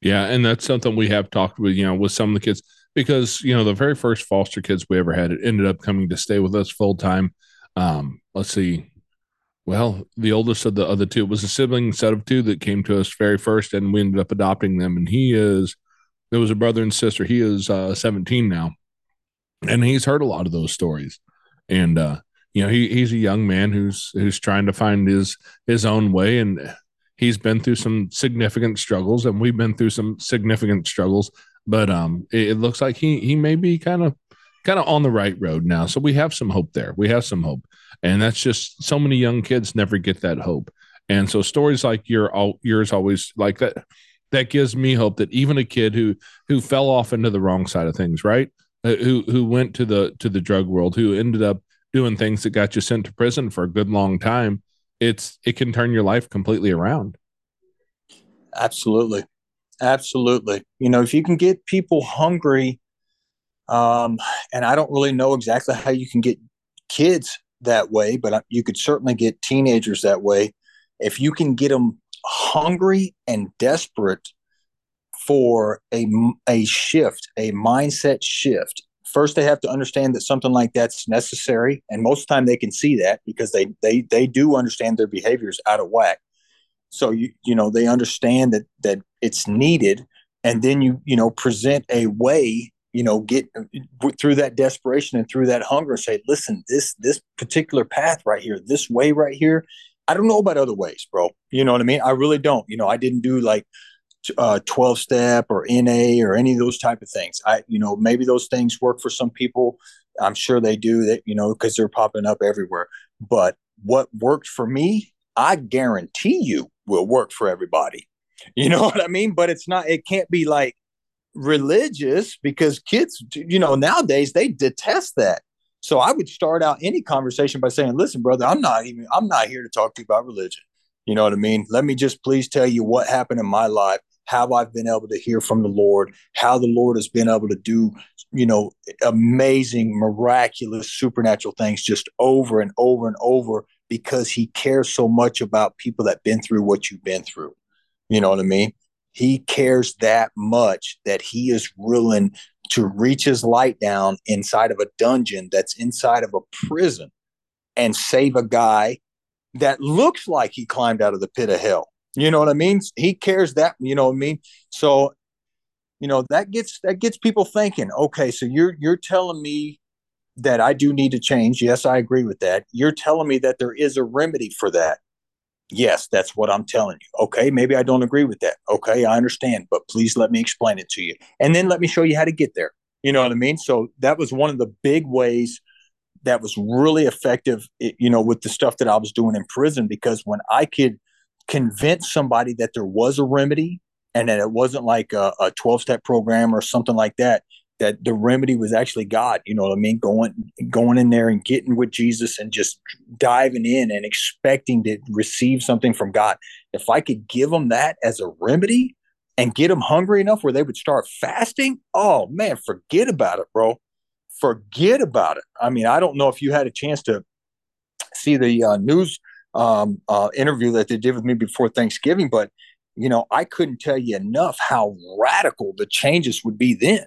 Yeah, and that's something we have talked with, you know, with some of the kids because you know the very first foster kids we ever had it ended up coming to stay with us full time. Um, let's see, well, the oldest of the other two was a sibling set of two that came to us very first, and we ended up adopting them. And he is, there was a brother and sister. He is uh, 17 now, and he's heard a lot of those stories. And uh, you know he he's a young man who's who's trying to find his his own way. And he's been through some significant struggles and we've been through some significant struggles but um it, it looks like he he may be kind of kind of on the right road now. So we have some hope there. We have some hope. And that's just so many young kids never get that hope. And so stories like your all yours always like that that gives me hope that even a kid who who fell off into the wrong side of things right? Uh, who who went to the to the drug world who ended up doing things that got you sent to prison for a good long time, it's it can turn your life completely around.
Absolutely. Absolutely. You know, if you can get people hungry, um, and I don't really know exactly how you can get kids that way, but you could certainly get teenagers that way. If you can get them hungry and desperate for a, a shift, a mindset shift, first they have to understand that something like that's necessary and most of the time they can see that because they they they do understand their behaviors out of whack. So you you know they understand that that it's needed and then you you know present a way you know get uh, through that desperation and through that hunger and say listen this this particular path right here this way right here i don't know about other ways bro. You know what i mean? I really don't. You know i didn't do like uh, 12 step or NA or any of those type of things. I, you know, maybe those things work for some people. I'm sure they do that, you know, because they're popping up everywhere. But what worked for me, I guarantee you will work for everybody. You know what I mean? But it's not, it can't be like religious because kids, you know, nowadays they detest that. So I would start out any conversation by saying, listen, brother, I'm not even, I'm not here to talk to you about religion. You know what I mean? Let me just please tell you what happened in my life how I've been able to hear from the Lord, how the Lord has been able to do, you know, amazing, miraculous, supernatural things just over and over and over because he cares so much about people that been through what you've been through. You know what I mean? He cares that much that he is willing to reach his light down inside of a dungeon that's inside of a prison and save a guy that looks like he climbed out of the pit of hell you know what I mean? He cares that, you know what I mean? So you know that gets that gets people thinking okay so you're you're telling me that i do need to change. Yes i agree with that. You're telling me that there is a remedy for that. Yes that's what i'm telling you. Okay maybe i don't agree with that. Okay i understand but please let me explain it to you. And then let me show you how to get there. You know what i mean? So that was one of the big ways that was really effective you know with the stuff that i was doing in prison because when i could convince somebody that there was a remedy and that it wasn't like a, a 12 step program or something like that that the remedy was actually god you know what i mean? Going going in there and getting with jesus and just diving in and expecting to receive something from god. If i could give them that as a remedy and get them hungry enough where they would start fasting oh man forget about it bro. Forget about it. I mean i don't know if you had a chance to see the uh, news um, uh, interview that they did with me before thanksgiving but you know, I couldn't tell you enough how radical the changes would be then.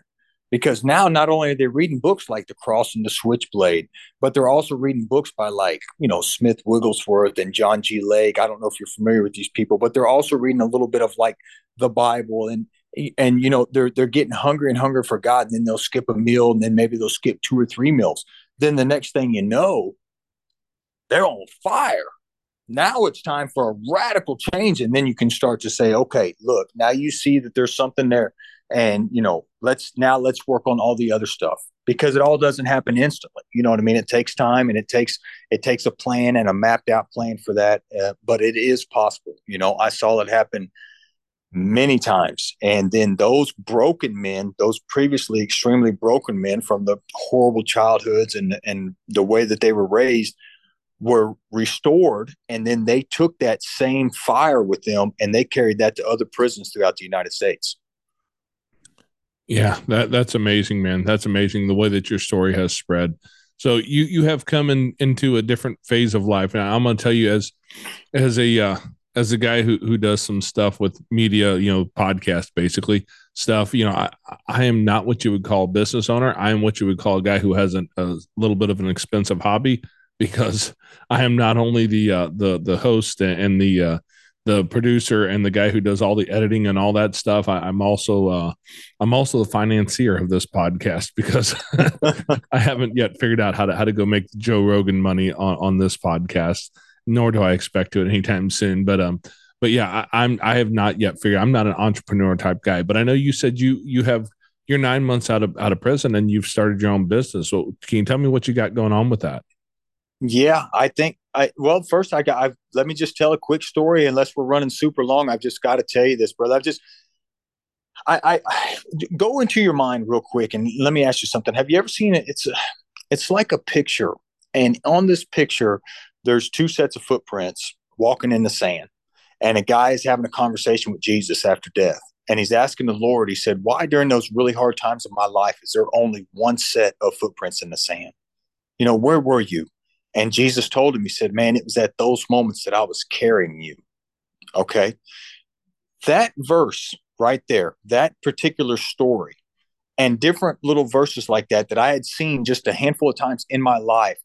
Because now not only are they reading books like The Cross and the Switchblade, but they're also reading books by like, you know, Smith Wigglesworth and John G. Lake. I don't know if you're familiar with these people, but they're also reading a little bit of like the Bible and and you know, they're they're getting hungry and hungry for God, and then they'll skip a meal, and then maybe they'll skip two or three meals. Then the next thing you know, they're on fire now it's time for a radical change. And then you can start to say, okay, look, now you see that there's something there. And, you know, let's now let's work on all the other stuff because it all doesn't happen instantly. You know what I mean? It takes time and it takes it takes a plan and a mapped out plan for that. Uh, but it is possible. You know, I saw it happen many times. And then those broken men, those previously extremely broken men from the horrible childhoods and and the way that they were raised were restored and then they took that same fire with them and they carried that to other prisons throughout the United States.
Yeah, that that's amazing, man. That's amazing the way that your story has spread. So you you have come in, into a different phase of life. Now I'm going to tell you as as a uh, as a guy who who does some stuff with media, you know, podcast basically stuff. You know, I I am not what you would call a business owner. I am what you would call a guy who has a, a little bit of an expensive hobby because I am not only the uh, the the host and the uh, the producer and the guy who does all the editing and all that stuff. I, am also uh, I'm also the financier of this podcast because I haven't yet figured out how to how to go make Joe Rogan money on on this podcast. Nor do I expect to anytime soon. But um, but yeah, I, I'm I have not yet figured. I'm not an entrepreneur type guy. But I know you said you you have you're nine months out of out of prison and you've started your own business. So can you tell me what you got going on with that?
Yeah, I think I well first I got I've, let me just tell a quick story unless we're running super long. I've just got to tell you this, brother. I've just I, I, I go into your mind real quick and let me ask you something. Have you ever seen it? It's a, it's like a picture, and on this picture, there's two sets of footprints walking in the sand, and a guy is having a conversation with Jesus after death, and he's asking the Lord. He said, "Why during those really hard times of my life is there only one set of footprints in the sand? You know, where were you? And Jesus told him, He said, Man, it was at those moments that I was carrying you. Okay. That verse right there, that particular story, and different little verses like that that I had seen just a handful of times in my life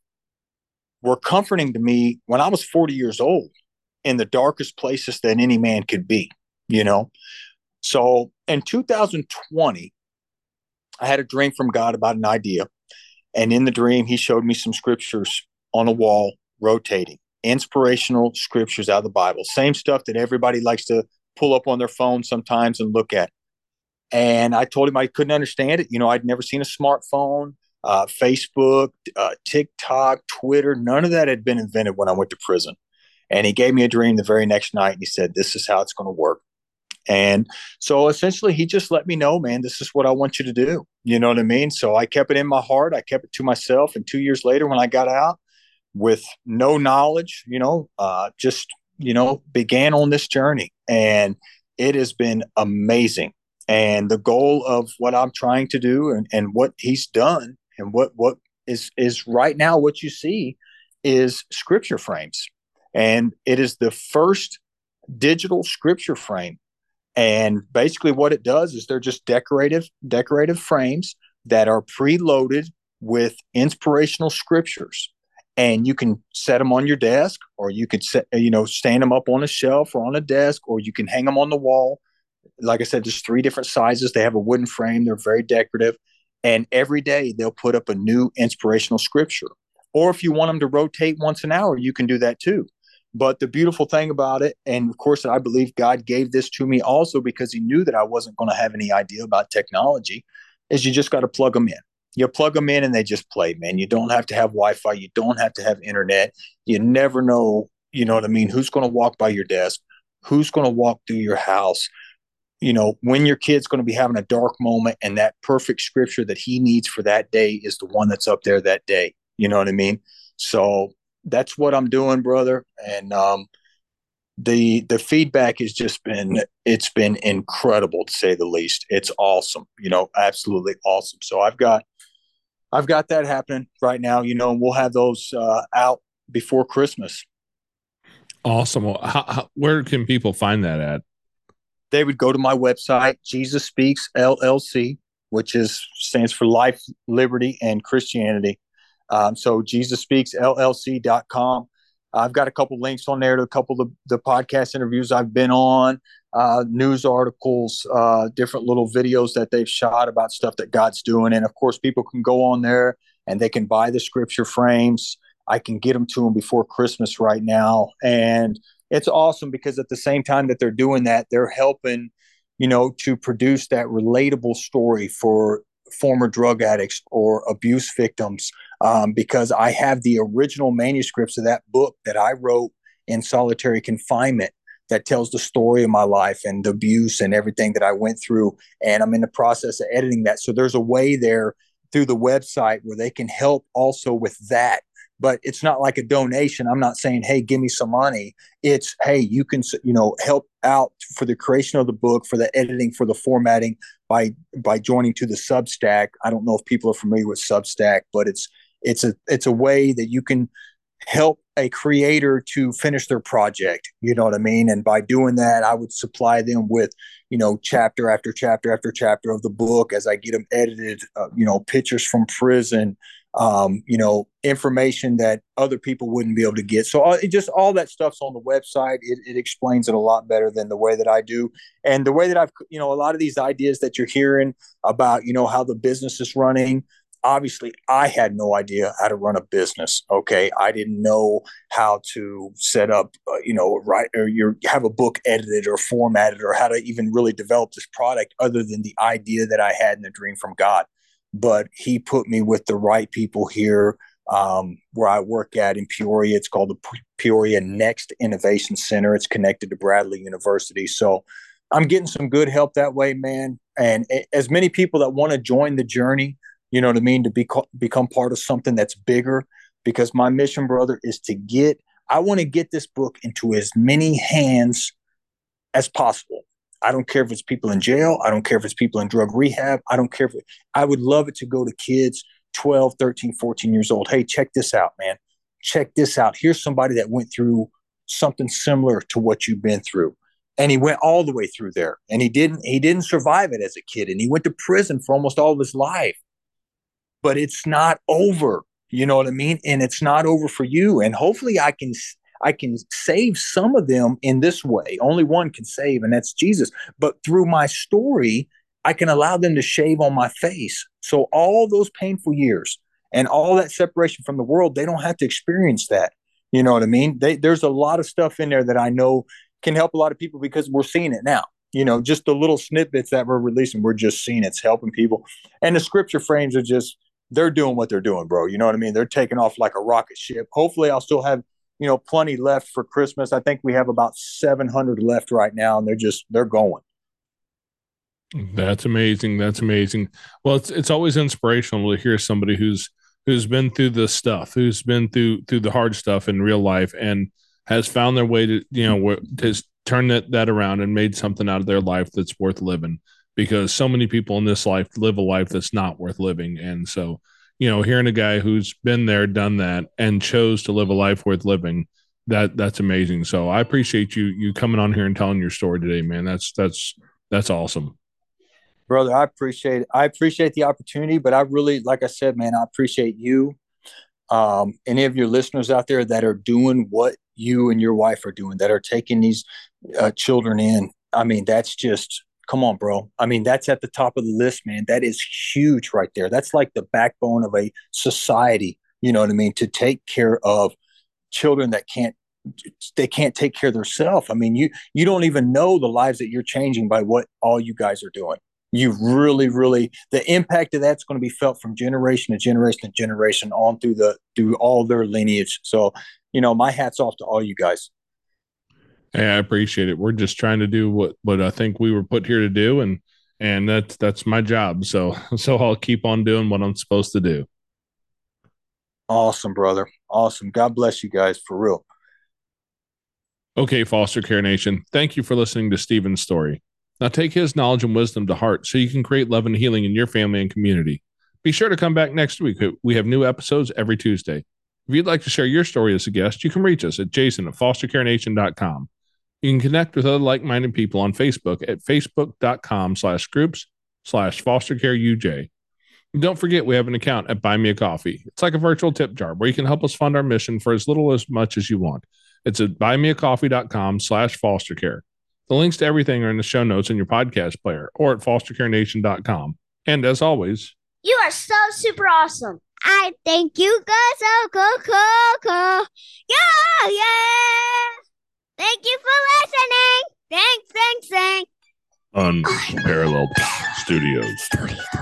were comforting to me when I was 40 years old in the darkest places that any man could be, you know? So in 2020, I had a dream from God about an idea. And in the dream, he showed me some scriptures on a wall rotating inspirational scriptures out of the Bible. Same stuff that everybody likes to pull up on their phone sometimes and look at. And I told him I couldn't understand it. You know, I'd never seen a smartphone, uh, Facebook, uh, TikTok, Twitter. None of that had been invented when I went to prison. And he gave me a dream the very next night and he said, This is how it's going to work. And so essentially, he just let me know, man, this is what I want you to do. You know what I mean? So I kept it in my heart. I kept it to myself. And two years later, when I got out, with no knowledge, you know, uh, just, you know, began on this journey. And it has been amazing. And the goal of what I'm trying to do and, and what he's done and what, what is, is right now what you see is scripture frames. And it is the first digital scripture frame. And basically what it does is they're just decorative, decorative frames that are preloaded with inspirational scriptures and you can set them on your desk or you could set you know stand them up on a shelf or on a desk or you can hang them on the wall Like I said, there's three different sizes. They have a wooden frame. They're very decorative. And every day they'll put up a new inspirational scripture. Or if you want them to rotate once an hour, you can do that too. But the beautiful thing about it, and of course, I believe God gave this to me also because He knew that I wasn't going to have any idea about technology, is you just got to plug them in. You plug them in and they just play, man. You don't have to have Wi Fi. You don't have to have internet. You never know, you know what I mean, who's going to walk by your desk, who's going to walk through your house, you know, when your kid's going to be having a dark moment and that perfect scripture that he needs for that day is the one that's up there that day. You know what I mean? So that's what I'm doing, brother. And um, the the feedback has just been it's been incredible to say the least. It's awesome, you know, absolutely awesome. So I've got I've got that happening right now, you know, and we'll have those uh, out before Christmas.
Awesome. Well, how, how, where can people find that at?
they would go to my website, Jesus Speaks LLC, which is stands for Life, Liberty, and Christianity. Um, so Jesus Speaks LLC.com. I've got a couple links on there to a couple of the, the podcast interviews I've been on, uh, news articles, uh, different little videos that they've shot about stuff that God's doing. And of course, people can go on there and they can buy the scripture frames. I can get them to them before Christmas right now. And it's awesome because at the same time that they're doing that, they're helping, you know, to produce that relatable story for former drug addicts or abuse victims. Um, because I have the original manuscripts of that book that I wrote in solitary confinement that tells the story of my life and the abuse and everything that I went through. And I'm in the process of editing that. So there's a way there through the website where they can help also with that but it's not like a donation. I'm not saying, hey, give me some money. It's, hey, you can, you know, help out for the creation of the book, for the editing, for the formatting by by joining to the Substack. I don't know if people are familiar with Substack, but it's it's a it's a way that you can help a creator to finish their project you know what i mean and by doing that i would supply them with you know chapter after chapter after chapter of the book as i get them edited uh, you know pictures from prison um, you know, information that other people wouldn't be able to get. So uh, it just all that stuff's on the website. It, it explains it a lot better than the way that I do. And the way that I've, you know, a lot of these ideas that you're hearing about, you know, how the business is running. Obviously, I had no idea how to run a business. Okay, I didn't know how to set up, uh, you know, right or have a book edited or formatted, or how to even really develop this product, other than the idea that I had in the dream from God but he put me with the right people here um, where I work at in Peoria. It's called the Peoria Next Innovation Center. It's connected to Bradley University. So I'm getting some good help that way, man. And as many people that want to join the journey, you know what I mean, to be, become part of something that's bigger, because my mission, brother, is to get, I want to get this book into as many hands as possible. I don't care if it's people in jail. I don't care if it's people in drug rehab. I don't care if it, I would love it to go to kids 12, 13, 14 years old. Hey, check this out, man. Check this out. Here's somebody that went through something similar to what you've been through. And he went all the way through there. And he didn't he didn't survive it as a kid and he went to prison for almost all of his life. But it's not over. You know what I mean? And it's not over for you. And hopefully I can I can save some of them in this way. Only one can save, and that's Jesus. But through my story, I can allow them to shave on my face. So all those painful years and all that separation from the world, they don't have to experience that. You know what I mean? They, there's a lot of stuff in there that I know can help a lot of people because we're seeing it now. You know, just the little snippets that we're releasing, we're just seeing it's helping people. And the scripture frames are just, they're doing what they're doing, bro. You know what I mean? They're taking off like a rocket ship. Hopefully, I'll still have you know, plenty left for Christmas. I think we have about 700 left right now, and they're just they're going.
That's amazing. That's amazing. Well, it's it's always inspirational to hear somebody who's who's been through the stuff, who's been through through the hard stuff in real life, and has found their way to you know to turn that that around and made something out of their life that's worth living. Because so many people in this life live a life that's not worth living, and so you know, hearing a guy who's been there, done that, and chose to live a life worth living, that that's amazing. So I appreciate you you coming on here and telling your story today, man. That's that's that's awesome.
Brother, I appreciate. I appreciate the opportunity, but I really, like I said, man, I appreciate you. Um, any of your listeners out there that are doing what you and your wife are doing, that are taking these uh, children in. I mean, that's just Come on, bro. I mean, that's at the top of the list, man. That is huge right there. That's like the backbone of a society. You know what I mean? To take care of children that can't they can't take care of themselves. I mean, you you don't even know the lives that you're changing by what all you guys are doing. You really, really the impact of that's going to be felt from generation to generation to generation on through the through all their lineage. So, you know, my hats off to all you guys.
Hey, I appreciate it. We're just trying to do what what I think we were put here to do, and and that's that's my job. So so I'll keep on doing what I'm supposed to do.
Awesome, brother. Awesome. God bless you guys for real.
Okay, Foster Care Nation, thank you for listening to Steven's story. Now take his knowledge and wisdom to heart so you can create love and healing in your family and community. Be sure to come back next week. We have new episodes every Tuesday. If you'd like to share your story as a guest, you can reach us at jason at fostercarenation.com. You can connect with other like-minded people on Facebook at facebook.com slash groups slash fostercareuj. And don't forget, we have an account at Buy Me a Coffee. It's like a virtual tip jar where you can help us fund our mission for as little as much as you want. It's at buymeacoffee.com slash fostercare. The links to everything are in the show notes in your podcast player or at fostercarenation.com. And as always,
You are so super awesome. I think you guys so cool, cool, cool. Yeah, yeah. Thank you for listening. Thanks, thanks, thanks.
Unparalleled Studios.
Studio, studio.